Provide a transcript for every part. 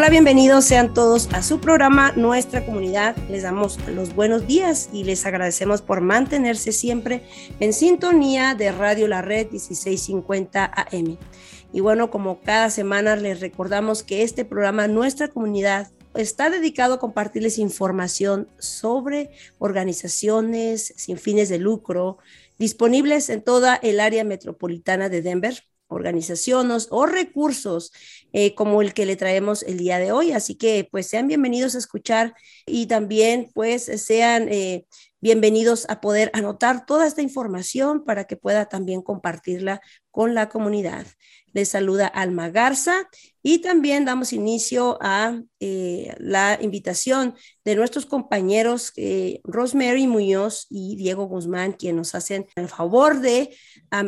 Hola, bienvenidos sean todos a su programa Nuestra Comunidad. Les damos los buenos días y les agradecemos por mantenerse siempre en sintonía de Radio La Red 1650 AM. Y bueno, como cada semana les recordamos que este programa Nuestra Comunidad está dedicado a compartirles información sobre organizaciones sin fines de lucro disponibles en toda el área metropolitana de Denver organizaciones o recursos eh, como el que le traemos el día de hoy. Así que pues sean bienvenidos a escuchar y también pues sean eh, bienvenidos a poder anotar toda esta información para que pueda también compartirla con la comunidad. Les saluda Alma Garza y también damos inicio a eh, la invitación de nuestros compañeros eh, Rosemary Muñoz y Diego Guzmán, quienes nos hacen el favor de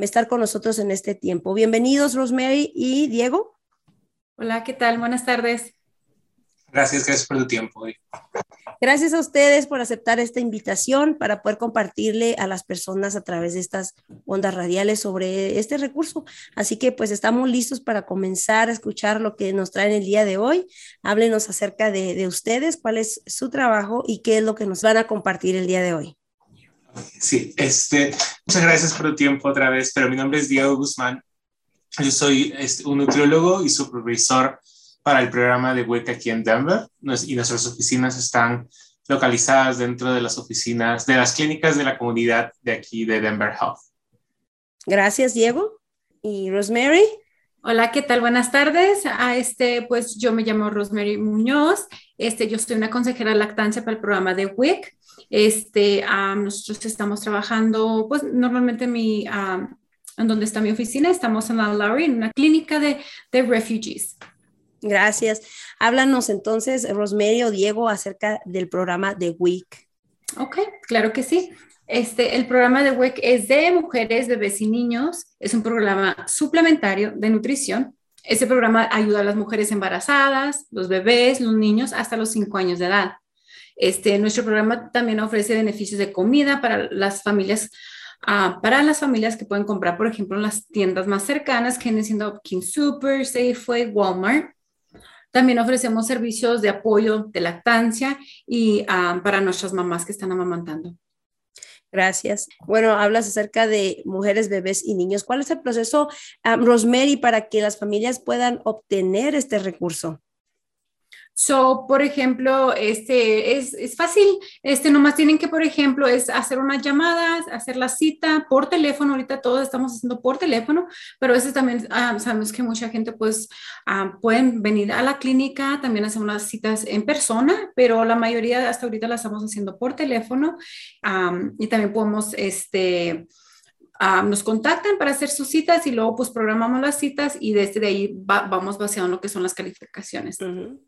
estar con nosotros en este tiempo. Bienvenidos, Rosemary y Diego. Hola, ¿qué tal? Buenas tardes. Gracias, gracias por tu tiempo. Gracias a ustedes por aceptar esta invitación para poder compartirle a las personas a través de estas ondas radiales sobre este recurso. Así que pues estamos listos para comenzar a escuchar lo que nos traen el día de hoy. Háblenos acerca de, de ustedes, cuál es su trabajo y qué es lo que nos van a compartir el día de hoy. Sí, este, muchas gracias por tu tiempo otra vez, pero mi nombre es Diego Guzmán. Yo soy este, un nutriólogo y supervisor para el programa de WIC aquí en Denver y nuestras oficinas están localizadas dentro de las oficinas de las clínicas de la comunidad de aquí de Denver Health. Gracias, Diego. ¿Y Rosemary? Hola, ¿qué tal? Buenas tardes. A ah, este, pues yo me llamo Rosemary Muñoz. Este, yo soy una consejera de lactancia para el programa de WIC. Este, ah, nosotros estamos trabajando, pues normalmente mi, ah, en donde está mi oficina, estamos en la Lowry, en una clínica de, de refugees. Gracias. Háblanos entonces, Rosemary o Diego, acerca del programa de WIC. Ok, claro que sí. Este, el programa de WIC es de mujeres, bebés y niños. Es un programa suplementario de nutrición. Ese programa ayuda a las mujeres embarazadas, los bebés, los niños hasta los 5 años de edad. Este, nuestro programa también ofrece beneficios de comida para las familias, ah, para las familias que pueden comprar, por ejemplo, en las tiendas más cercanas, que vienen siendo King Super, Safeway, Walmart. También ofrecemos servicios de apoyo de lactancia y ah, para nuestras mamás que están amamantando. Gracias. Bueno, hablas acerca de mujeres, bebés y niños. ¿Cuál es el proceso, ah, Rosemary, para que las familias puedan obtener este recurso? So, por ejemplo, este es, es, fácil, este nomás tienen que, por ejemplo, es hacer unas llamadas, hacer la cita por teléfono, ahorita todos estamos haciendo por teléfono, pero veces también ah, sabemos que mucha gente pues ah, pueden venir a la clínica, también hacer unas citas en persona, pero la mayoría hasta ahorita las estamos haciendo por teléfono y también podemos, este, nos contactan para hacer sus citas y luego pues programamos las citas y desde ahí vamos vaciando lo que son las calificaciones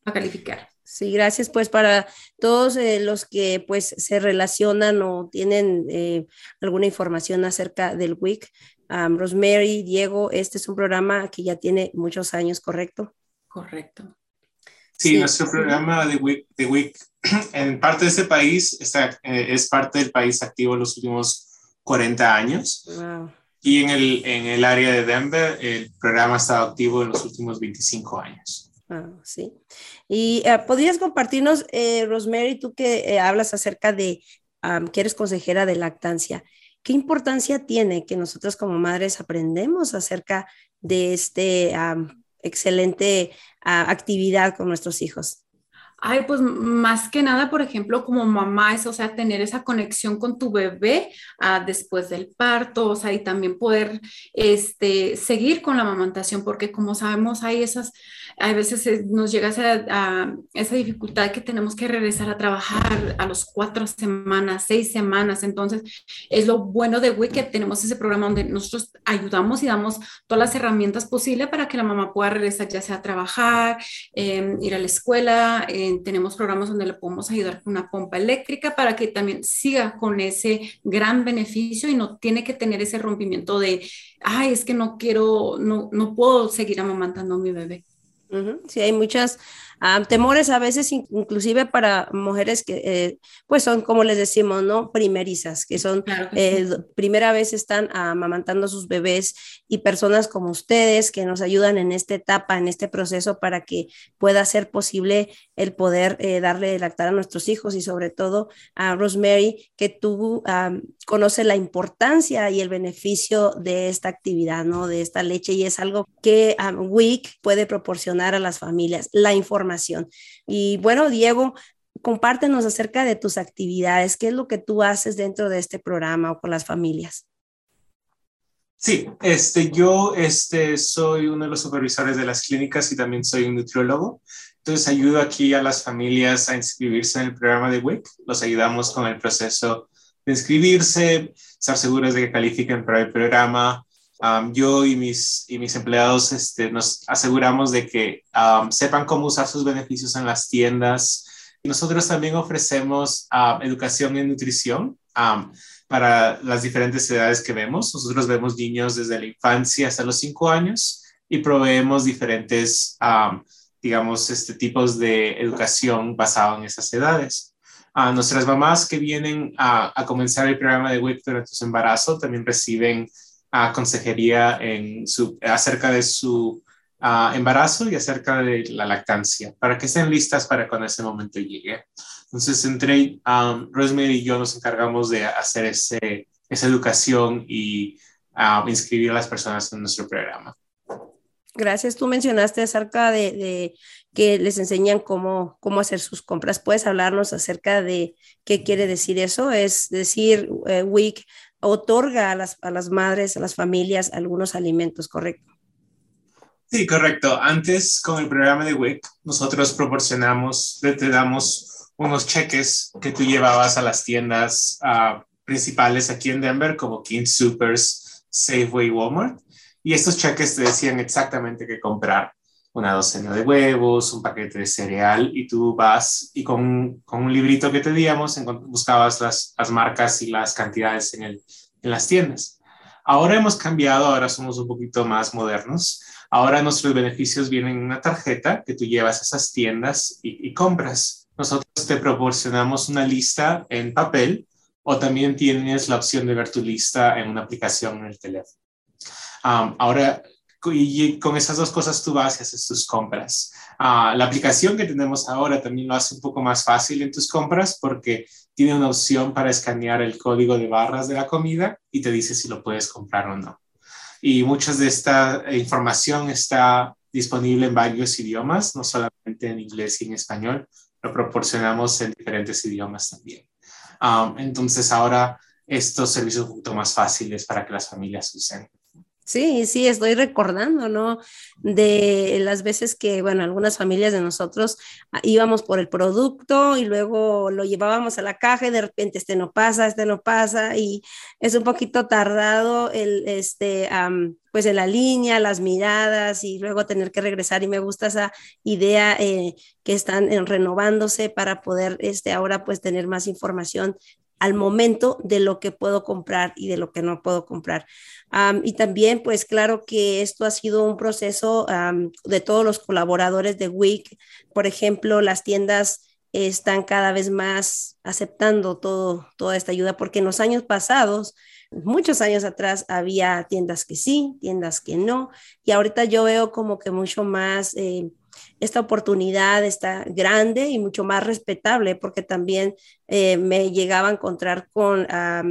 a calificar. Sí, gracias pues para todos eh, los que pues se relacionan o tienen eh, alguna información acerca del WIC. Rosemary, Diego, este es un programa que ya tiene muchos años, ¿correcto? Correcto. Sí, nuestro programa de WIC, de WIC en parte de este país está, eh, es parte del país activo en los últimos 40 años. Y en el, en el área de Denver, el programa ha estado activo en los últimos 25 años. sí. Y eh, podrías compartirnos, eh, Rosemary, tú que eh, hablas acerca de que eres consejera de lactancia, ¿qué importancia tiene que nosotros como madres aprendemos acerca de este excelente ah, actividad con nuestros hijos? Ay, pues más que nada, por ejemplo, como mamá, es, o sea, tener esa conexión con tu bebé ah, después del parto, o sea, y también poder este, seguir con la amamantación, porque como sabemos, hay esas a veces nos llega esa, esa dificultad que tenemos que regresar a trabajar a los cuatro semanas, seis semanas. Entonces, es lo bueno de WIC tenemos ese programa donde nosotros ayudamos y damos todas las herramientas posibles para que la mamá pueda regresar ya sea a trabajar, em, ir a la escuela. Eh, tenemos programas donde le podemos ayudar con una pompa eléctrica para que también siga con ese gran beneficio y no tiene que tener ese rompimiento de, ay, es que no quiero, no, no puedo seguir amamantando a mi bebé. Sí, hay muchas temores a veces inclusive para mujeres que eh, pues son como les decimos, ¿no? Primerizas, que son eh, primera vez están amamantando a sus bebés y personas como ustedes que nos ayudan en esta etapa, en este proceso para que pueda ser posible el poder eh, darle lactar a nuestros hijos y sobre todo a Rosemary, que tú conoces la importancia y el beneficio de esta actividad, ¿no? De esta leche y es algo que WIC puede proporcionar a las familias, la información. Y bueno, Diego, compártenos acerca de tus actividades, qué es lo que tú haces dentro de este programa o con las familias. Sí, este, yo este, soy uno de los supervisores de las clínicas y también soy un nutriólogo. Entonces ayudo aquí a las familias a inscribirse en el programa de WIC. Los ayudamos con el proceso de inscribirse, estar seguros de que califiquen para el programa. Yo y mis, y mis empleados este, nos aseguramos de que sepan cómo usar sus beneficios en las tiendas. Nosotros también ofrecemos educación en nutrición para las diferentes edades que vemos. Nosotros vemos niños desde la infancia hasta los cinco años y proveemos diferentes, digamos, este, tipos de educación basado en esas edades. A nuestras mamás que vienen a, comenzar el programa de WIC durante su embarazo también reciben consejería en su, acerca de su embarazo y acerca de la lactancia, para que estén listas para cuando ese momento llegue. Entonces, entre um, Rosemary y yo nos encargamos de hacer ese, esa educación y um, inscribir a las personas en nuestro programa. Gracias. Tú mencionaste acerca de, que les enseñan cómo, cómo hacer sus compras. ¿Puedes hablarnos acerca de qué quiere decir eso? Es decir, eh, WIC otorga a las, a las madres, a las familias algunos alimentos, ¿correcto? Sí, correcto. Antes, con el programa de WIC, nosotros proporcionamos, te damos unos cheques que tú llevabas a las tiendas ah, principales aquí en Denver, como King Supers, Safeway, Walmart. Y estos cheques te decían exactamente qué comprar. Una docena de huevos, un paquete de cereal, y tú vas y con, con un librito que te díamos buscabas las, las marcas y las cantidades en, el, en las tiendas. Ahora hemos cambiado, ahora somos un poquito más modernos. Ahora nuestros beneficios vienen en una tarjeta que tú llevas a esas tiendas y, compras nosotros te proporcionamos una lista en papel o también tienes la opción de ver tu lista en una aplicación en el teléfono. ahora, y con esas dos cosas tú vas y haces tus compras. Ah, la aplicación que tenemos ahora también lo hace un poco más fácil en tus compras porque tiene una opción para escanear el código de barras de la comida y te dice si lo puedes comprar o no. Y mucha de esta información está disponible en varios idiomas, no solamente en inglés y en español, lo proporcionamos en diferentes idiomas también. Um, entonces ahora estos servicios son un más fáciles para que las familias usen. Sí, sí, estoy recordando, ¿no? De las veces que, bueno, algunas familias de nosotros ah, íbamos por el producto y luego lo llevábamos a la caja y de repente este no pasa, este no pasa y es un poquito tardado el, este, pues en la línea, las miradas y luego tener que regresar y me gusta esa idea eh, que están eh, renovándose para poder, este, ahora pues tener más información al momento de lo que puedo comprar y de lo que no puedo comprar. y también, pues claro que esto ha sido un proceso de todos los colaboradores de WIC. Por ejemplo, las tiendas están cada vez más aceptando todo, toda esta ayuda, porque en los años pasados, muchos años atrás, había tiendas que sí, tiendas que no, y ahorita yo veo como que mucho más... Eh, esta oportunidad está grande y mucho más respetable porque también eh, me llegaba a encontrar con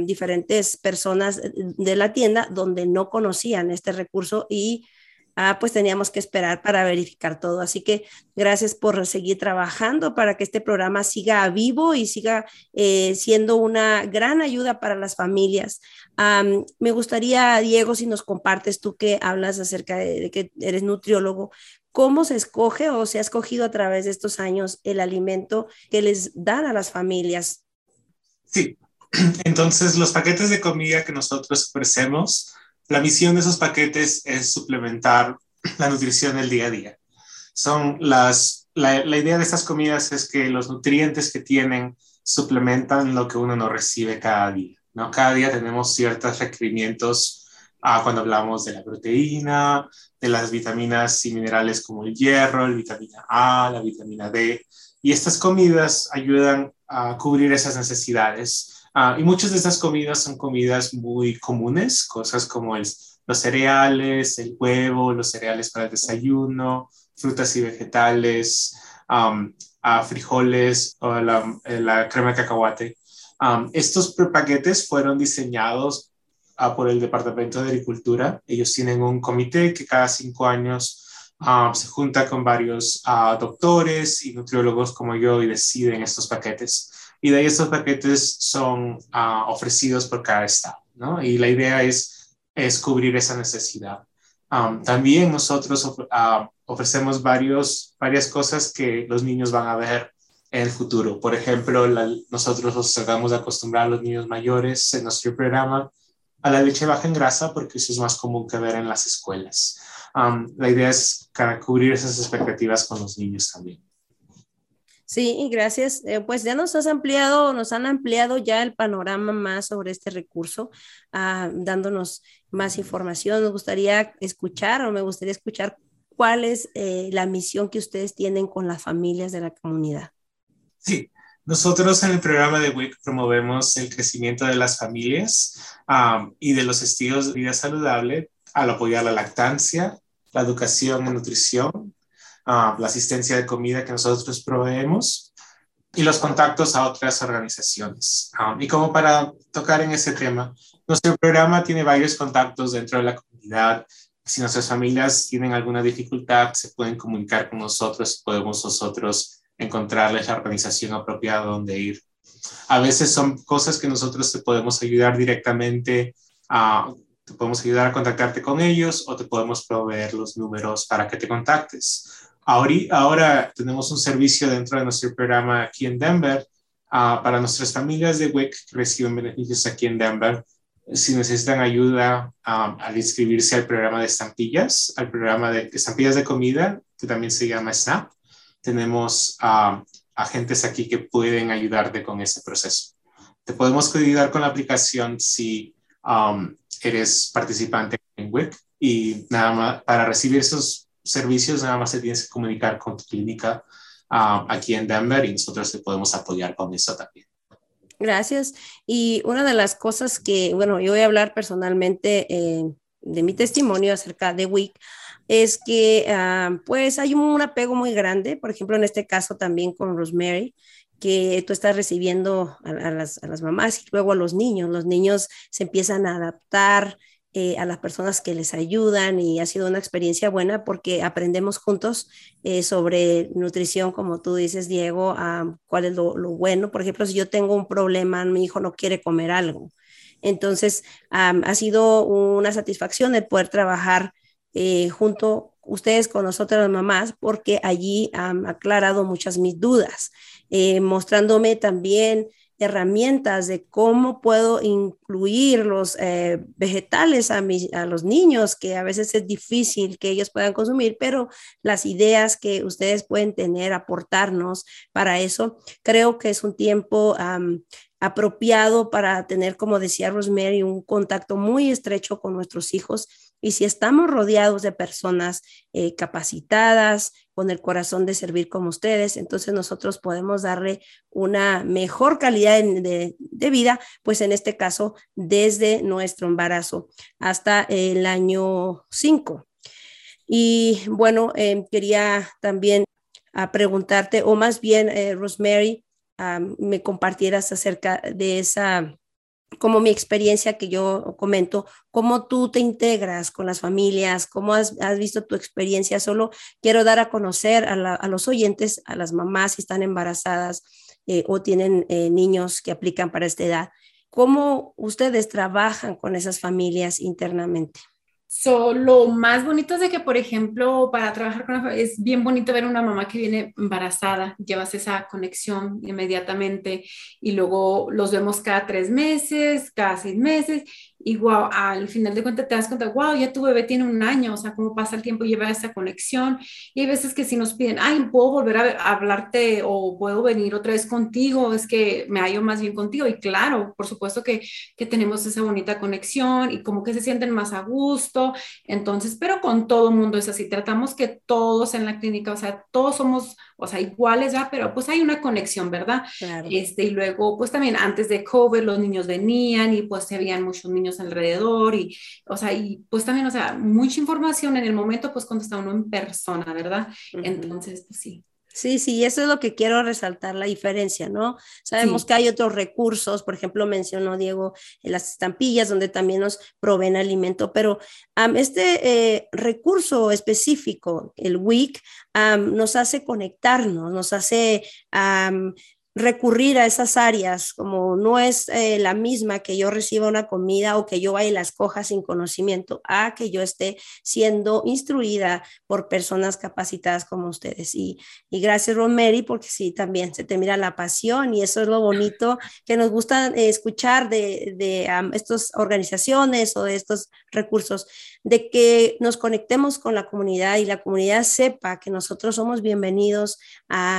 diferentes personas de la tienda donde no conocían este recurso y ah, pues teníamos que esperar para verificar todo. Así que gracias por seguir trabajando para que este programa siga vivo y siga eh, siendo una gran ayuda para las familias. me gustaría, Diego, si nos compartes tú que hablas acerca de que eres nutriólogo, cómo se escoge o se ha escogido a través de estos años el alimento que les dan a las familias. Sí, entonces los paquetes de comida que nosotros ofrecemos, la misión de esos paquetes es suplementar la nutrición del día a día. Son las, la, idea de estas comidas es que los nutrientes que tienen suplementan lo que uno no recibe cada día. ¿no? Cada día tenemos ciertos requerimientos ah, cuando hablamos de la proteína, de las vitaminas y minerales como el hierro, la vitamina A, la vitamina D. Y estas comidas ayudan a cubrir esas necesidades. Ah, y muchas de estas comidas son comidas muy comunes, cosas como los cereales, el huevo, los cereales para el desayuno, frutas y vegetales, frijoles o la, crema de cacahuate. estos paquetes fueron diseñados ah, por el Departamento de Agricultura. Ellos tienen un comité que cada cinco años se junta con varios ah, doctores y nutriólogos como yo y deciden estos paquetes. Y de ahí estos paquetes son ofrecidos por cada estado, ¿no? Y la idea es, es cubrir esa necesidad. también nosotros ofrecemos varios, varias cosas que los niños van a ver en el futuro. Por ejemplo, nosotros los tratamos de acostumbrar a los niños mayores en nuestro programa a la leche baja en grasa porque eso es más común que ver en las escuelas. la idea es cubrir esas expectativas con los niños también. Sí, gracias. Eh, pues ya nos has ampliado, nos han ampliado ya el panorama más sobre este recurso, ah, dándonos más información. Nos gustaría escuchar o me gustaría escuchar cuál es eh, la misión que ustedes tienen con las familias de la comunidad. Sí, nosotros en el programa de WIC promovemos el crecimiento de las familias y de los estilos de vida saludable al apoyar la lactancia, la educación en nutrición, la asistencia de comida que nosotros proveemos y los contactos a otras organizaciones. y como para tocar en ese tema, nuestro programa tiene varios contactos dentro de la comunidad si nuestras familias tienen alguna dificultad, se pueden comunicar con nosotros y podemos nosotros encontrarles la organización apropiada donde ir. A veces son cosas que nosotros te podemos ayudar directamente a, te podemos ayudar a contactarte con ellos o te podemos proveer los números para que te contactes. Ahora, ahora tenemos un servicio dentro de nuestro programa aquí en Denver uh, para nuestras familias de WIC que reciben beneficios aquí en Denver si necesitan ayuda um, al inscribirse al programa de estampillas, al programa de estampillas de comida, que también se llama SNAP, tenemos um, agentes aquí que pueden ayudarte con ese proceso. Te podemos ayudar con la aplicación si um, eres participante en WIC y nada más para recibir esos servicios nada más te tienes que comunicar con tu clínica aquí en Denver y nosotros te podemos apoyar con eso también. Gracias. Y una de las cosas que, bueno, yo voy a hablar personalmente eh, de mi testimonio acerca de WIC, es que ah, pues hay un apego muy grande, por ejemplo, en este caso también con Rosemary, que tú estás recibiendo a, las, a las mamás y luego a los niños. Los niños se empiezan a adaptar, eh, a las personas que les ayudan y ha sido una experiencia buena porque aprendemos juntos eh, sobre nutrición, como tú dices, Diego, cuál es lo, bueno. Por ejemplo, si yo tengo un problema, mi hijo no quiere comer algo. Entonces, ha sido una satisfacción el poder trabajar eh, junto ustedes con nosotros las mamás porque allí han aclarado muchas mis dudas, mostrándome también herramientas de cómo puedo incluir los eh, vegetales a, a los niños, que a veces es difícil que ellos puedan consumir, pero las ideas que ustedes pueden tener, aportarnos para eso, creo que es un tiempo apropiado para tener, como decía Rosemary, un contacto muy estrecho con nuestros hijos. Y si estamos rodeados de personas eh, capacitadas, con el corazón de servir como ustedes, entonces nosotros podemos darle una mejor calidad de, vida, pues en este caso desde nuestro embarazo hasta el año 5. Y bueno, em, quería también ah, preguntarte, o más bien, eh, Rosemary, me compartieras acerca de esa, como mi experiencia que yo comento, cómo tú te integras con las familias, cómo has, visto tu experiencia. Solo quiero dar a conocer a, los oyentes, a las mamás si están embarazadas eh, o tienen eh, niños que aplican para esta edad, cómo ustedes trabajan con esas familias internamente. So, lo más bonito es de que, por ejemplo, para trabajar con es bien bonito ver una mamá que viene embarazada, llevas esa conexión inmediatamente y luego los vemos cada tres meses, cada seis meses y wow, al final de cuentas te das cuenta, wow, ya tu bebé tiene un año, o sea, cómo pasa el tiempo, lleva esa conexión. Y hay veces que si nos piden, ay, puedo volver a, hablarte o puedo venir otra vez contigo, es que me hallo más bien contigo. Y claro, por supuesto que, que tenemos esa bonita conexión y como que se sienten más a gusto. Entonces, pero con todo mundo es así, tratamos que todos en la clínica, o sea, todos somos, o sea, iguales ya, pero pues hay una conexión, ¿verdad? Este, y luego, pues también antes de COVID los niños venían y pues se habían muchos niños alrededor y, o sea, y pues también, o sea, mucha información en el momento, pues cuando está uno en persona, ¿verdad? Entonces, pues sí. Sí, sí, eso es lo que quiero resaltar, la diferencia, ¿no? Sabemos que hay otros recursos, por ejemplo, mencionó Diego las estampillas, donde también nos proveen alimento, pero este eh, recurso específico, el WIC, nos hace conectarnos, nos hace recurrir a esas áreas, como no es eh, la misma que yo reciba una comida o que yo vaya y la escoja sin conocimiento, a que yo esté siendo instruida por personas capacitadas como ustedes. Y, y gracias, Romery, porque sí, también se te mira la pasión y eso es lo bonito que nos gusta eh, escuchar de, de estas organizaciones o de estos recursos, de que nos conectemos con la comunidad y la comunidad sepa que nosotros somos bienvenidos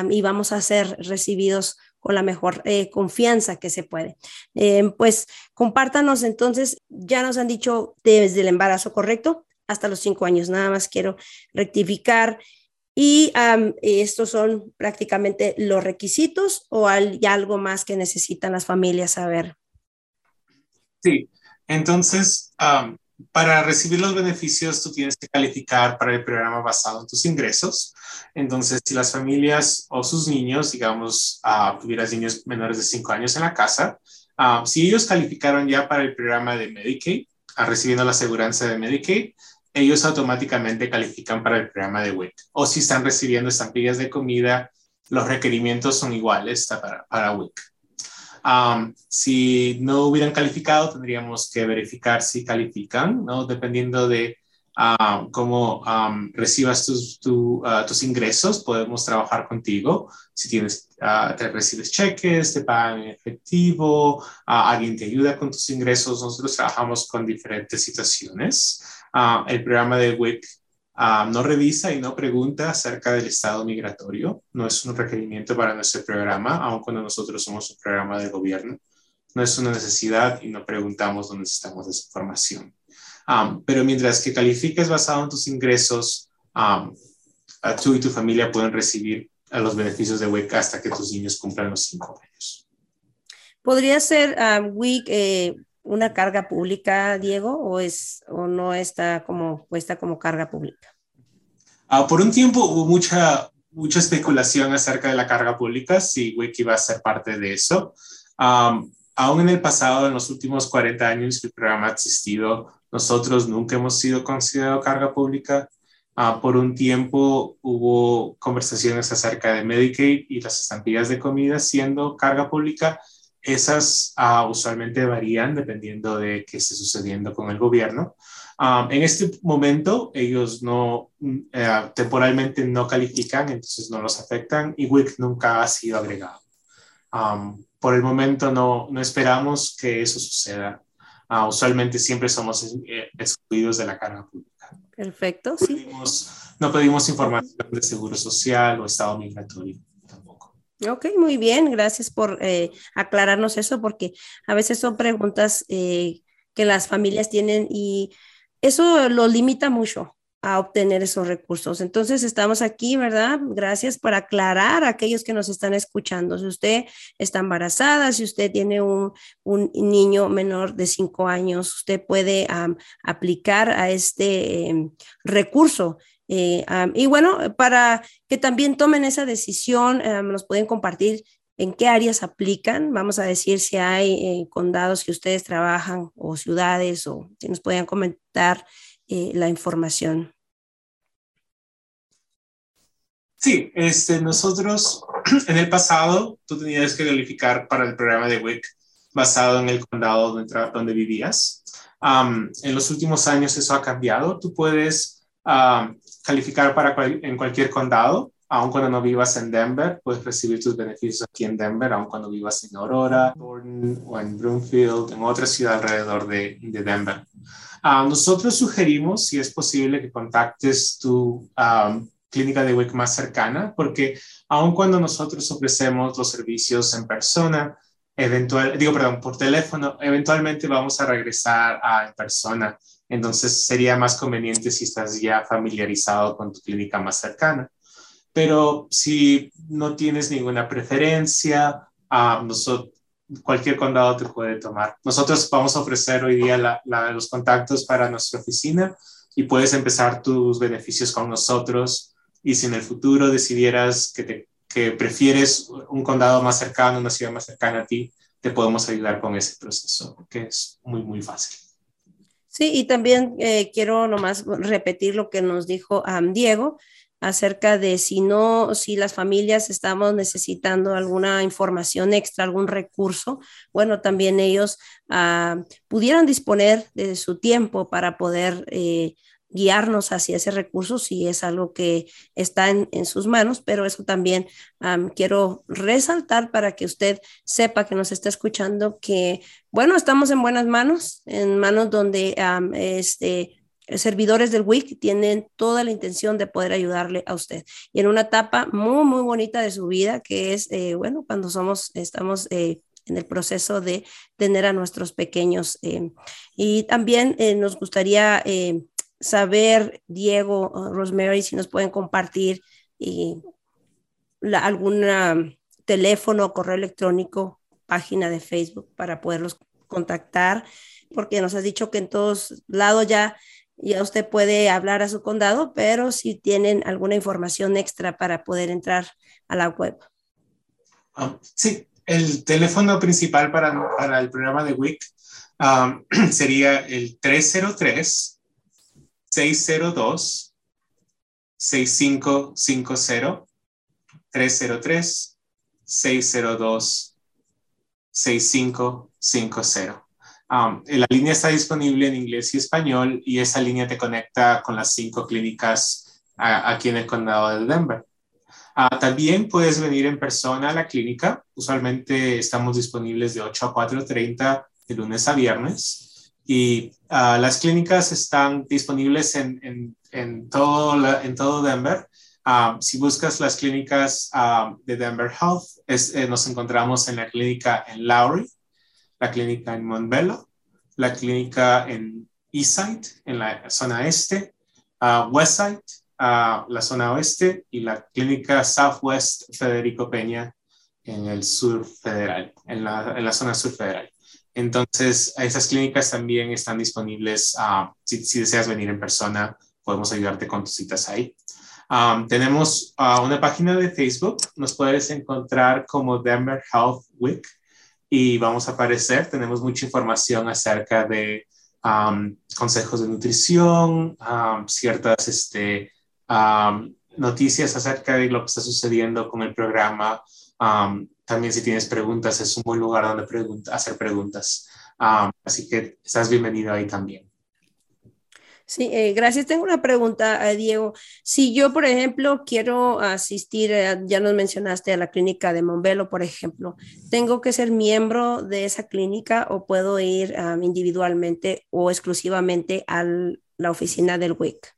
y vamos a ser recibidos con la mejor eh, confianza que se puede. Eh, pues compártanos entonces, ya nos han dicho desde el embarazo correcto hasta los cinco años, nada más quiero rectificar. Y estos son prácticamente los requisitos o hay algo más que necesitan las familias saber. Sí, entonces para recibir los beneficios, tú tienes que calificar para el programa basado en tus ingresos. Entonces, si las familias o sus niños, digamos, uh, tuvieras niños menores de 5 años en la casa, ah, si ellos calificaron ya para el programa de Medicaid, uh, recibiendo la aseguranza de Medicaid, ellos automáticamente califican para el programa de WIC. O si están recibiendo estampillas de comida, los requerimientos son iguales para, para WIC si no hubieran calificado, tendríamos que verificar si califican, ¿no? Dependiendo de cómo recibas tus, ah, tus, ingresos, podemos trabajar contigo. Si tienes, uh, te recibes cheques, te pagan en efectivo, ah, alguien te ayuda con tus ingresos, nosotros trabajamos con diferentes situaciones. el programa de WIC Ah, no revisa y no pregunta acerca del estado migratorio. No es un requerimiento para nuestro programa, aun cuando nosotros somos un programa de gobierno. No es una necesidad y no preguntamos dónde estamos esa información. Ah, pero mientras que califiques basado en tus ingresos, um, tú y tu familia pueden recibir los beneficios de WIC hasta que tus niños cumplan los cinco años. ¿Podría ser WIC eh, una carga pública, Diego, o, es, o no está como puesta como carga pública? Ah, por un tiempo hubo mucha, mucha especulación acerca de la carga pública, si Wiki va a ser parte de eso. aún en el pasado, en los últimos 40 años que el programa ha existido, nosotros nunca hemos sido considerados carga pública. Ah, por un tiempo hubo conversaciones acerca de Medicaid y las estampillas de comida siendo carga pública, esas ah, usualmente varían dependiendo de qué esté sucediendo con el gobierno. Ah, en este momento, ellos no, mm, eh, temporalmente no califican, entonces no los afectan y WIC nunca ha sido agregado. por el momento no, no, esperamos que eso suceda. Ah, usualmente siempre somos eh, excluidos de la carga pública. Perfecto, sí. no pedimos información de seguro social o estado migratorio. Ok, muy bien, gracias por eh, aclararnos eso, porque a veces son preguntas eh, que las familias tienen y eso lo limita mucho a obtener esos recursos. Entonces, estamos aquí, ¿verdad? Gracias por aclarar a aquellos que nos están escuchando. Si usted está embarazada, si usted tiene un, niño menor de cinco años, usted puede aplicar a este em, recurso eh, y bueno, para que también tomen esa decisión, nos pueden compartir en qué áreas aplican. Vamos a decir si hay eh, condados que ustedes trabajan o ciudades o si nos pueden comentar eh, la información. Sí, este, nosotros en el pasado tú tenías que calificar para el programa de WIC basado en el condado donde, donde vivías. en los últimos años eso ha cambiado. Tú puedes calificar para en cualquier condado aun cuando no vivas en Denver, puedes recibir tus beneficios aquí en Denver, aun cuando vivas en Aurora, Thornton o en Broomfield, en otra ciudad alrededor de, de Denver. Uh, nosotros sugerimos, si es posible, que contactes tu um, clínica de WIC más cercana, porque aun cuando nosotros ofrecemos los servicios en persona, eventual, digo, perdón, por teléfono, eventualmente vamos a regresar a en persona. Entonces sería más conveniente si estás ya familiarizado con tu clínica más cercana. Pero si no tienes ninguna preferencia, uh, nosotros, cualquier condado te puede tomar. Nosotros vamos a ofrecer hoy día los contactos para nuestra oficina y puedes empezar tus beneficios con nosotros. Y si en el futuro decidieras que, que prefieres un condado más cercano, una ciudad más cercana a ti, te podemos ayudar con ese proceso, que es muy, muy fácil. Sí, y también eh, quiero nomás repetir lo que nos dijo um, Diego acerca de si no, si las familias estamos necesitando alguna información extra, algún recurso, bueno, también ellos uh, pudieran disponer de su tiempo para poder eh, guiarnos hacia ese recurso si es algo que está en, en sus manos, pero eso también quiero resaltar para que usted sepa que nos está escuchando que, bueno, estamos en buenas manos, en manos donde um, este, servidores del WIC tienen toda la intención de poder ayudarle a usted. Y en una etapa muy, muy bonita de su vida, que es, eh, bueno, cuando somos, estamos... Eh, en el proceso de tener a nuestros pequeños. Eh, y también nos gustaría saber, Diego, Rosemary, si nos pueden compartir algún teléfono, correo electrónico, página de Facebook para poderlos contactar, porque nos has dicho que en todos lados ya, ya usted puede hablar a su condado, pero si tienen alguna información extra para poder entrar a la web. Um, sí, el teléfono principal para, para el programa de WIC um, sería el 303 602 6550 303 602 6550. Um, la línea está disponible en inglés y español y esa línea te conecta con las cinco clínicas aquí en el condado de Denver. Uh, también puedes venir en persona a la clínica. Usualmente estamos disponibles de 8 a 4.30 de lunes a viernes. Y uh, las clínicas están disponibles en, todo, Denver. Um, si buscas las clínicas de Denver Health, eh, nos encontramos en la clínica en Lowry, la clínica en Montbello, la clínica en Eastside, en la zona este, uh, Westside, uh, la zona oeste, y la clínica Southwest Federico Peña en el sur federal, en la, en la zona sur federal. Entonces, esas clínicas también están disponibles. Uh, si, deseas venir en persona, podemos ayudarte con tus citas ahí. Tenemos una página de Facebook. Nos puedes encontrar como Denver Health Week y vamos a aparecer. Tenemos mucha información acerca de um, consejos de nutrición, um, ciertas este, noticias acerca de lo que está sucediendo con el programa. Um, también si tienes preguntas, es un buen lugar donde hacer preguntas. Um, así que estás bienvenido ahí también. Sí, eh, gracias. Tengo una pregunta, eh, Diego. Si yo, por ejemplo, quiero asistir, eh, ya nos mencionaste a la clínica de Montbello, por ejemplo, ¿tengo que ser miembro de esa clínica o puedo ir um, individualmente o exclusivamente a la oficina del WIC?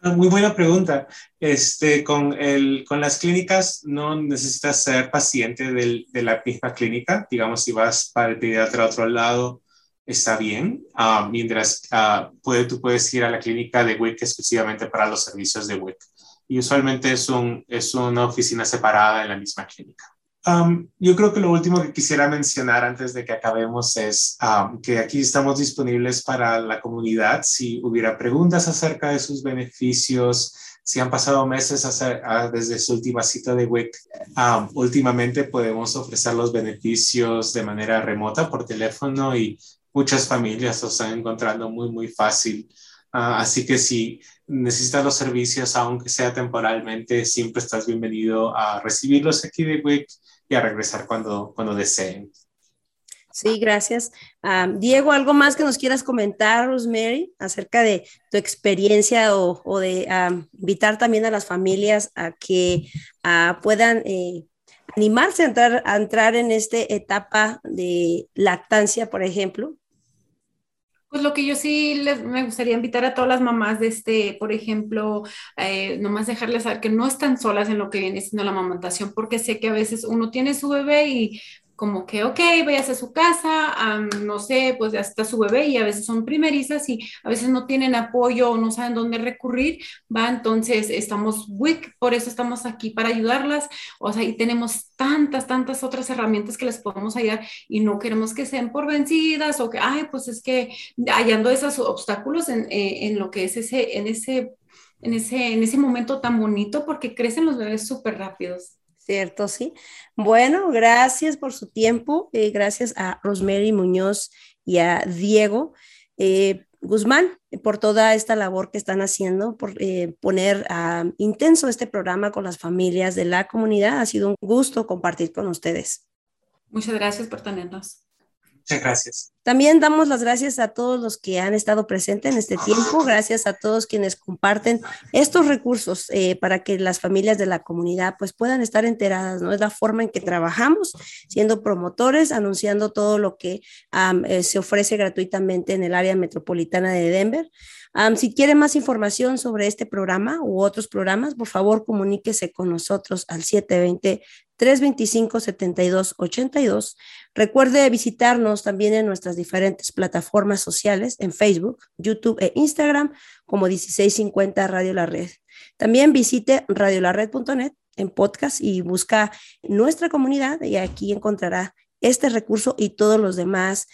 Ah, muy buena pregunta. Este, con, el, con las clínicas no necesitas ser paciente del, de la misma clínica. Digamos, si vas para el pediatra a otro lado, está bien. Uh, mientras puede, tú puedes ir a la clínica de WIC exclusivamente para los servicios de WIC. Y usualmente es, un, es una oficina separada en la misma clínica. Um, yo creo que lo último que quisiera mencionar antes de que acabemos es um, que aquí estamos disponibles para la comunidad. Si hubiera preguntas acerca de sus beneficios, si han pasado meses uh, desde su última cita de WIC, um, últimamente podemos ofrecer los beneficios de manera remota por teléfono y muchas familias lo están encontrando muy, muy fácil. Uh, así que si necesitas los servicios, aunque sea temporalmente, siempre estás bienvenido a recibirlos aquí de WIC y a regresar cuando, cuando deseen. Sí, gracias. Diego, ¿algo más que nos quieras comentar, Rosemary, acerca de tu experiencia o, de invitar también a las familias a que puedan eh, animarse a entrar, a entrar en esta etapa de lactancia, por ejemplo? Pues lo que yo sí les, me gustaría invitar a todas las mamás de este, por ejemplo, eh, nomás dejarles saber que no están solas en lo que viene siendo la amamantación, porque sé que a veces uno tiene su bebé y como que, ok, vayas a su casa, no sé, pues ya está su bebé y a veces son primerizas y a veces no tienen apoyo o no saben dónde recurrir, va, entonces estamos WIC, por eso estamos aquí para ayudarlas, o sea, y tenemos tantas, tantas otras herramientas que les podemos ayudar y no queremos que sean por vencidas o que, ay, pues es que hallando esos obstáculos en, eh, en lo que es ese, en ese, en ese, en ese momento tan bonito porque crecen los bebés súper rápidos. Cierto, sí. Bueno, gracias por su tiempo. Eh, gracias a Rosemary Muñoz y a Diego eh, Guzmán por toda esta labor que están haciendo, por eh, poner uh, intenso este programa con las familias de la comunidad. Ha sido un gusto compartir con ustedes. Muchas gracias por tenernos. Muchas gracias. También damos las gracias a todos los que han estado presentes en este tiempo, gracias a todos quienes comparten estos recursos eh, para que las familias de la comunidad pues puedan estar enteradas, ¿no? Es la forma en que trabajamos, siendo promotores, anunciando todo lo que eh, se ofrece gratuitamente en el área metropolitana de Denver. si quiere más información sobre este programa u otros programas, por favor comuníquese con nosotros al 720 325-7282. Recuerde visitarnos también en nuestras diferentes plataformas sociales, en Facebook, YouTube e Instagram, como 1650 Radio La Red. También visite radiolared.net en podcast y busca nuestra comunidad y aquí encontrará este recurso y todos los demás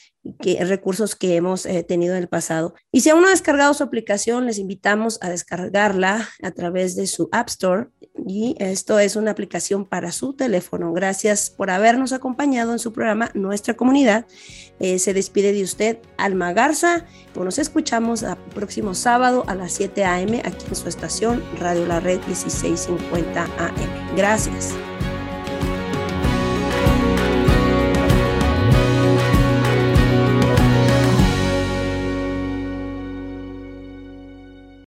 recursos que hemos eh, tenido en el pasado. Y si aún no ha descargado su aplicación, les invitamos a descargarla a través de su App Store. Y esto es una aplicación para su teléfono. Gracias por habernos acompañado en su programa Nuestra Comunidad. Eh, se despide de usted Alma Garza. Pues nos escuchamos el próximo sábado a las 7 a.m. aquí en su estación Radio La Red 1650 AM. Gracias.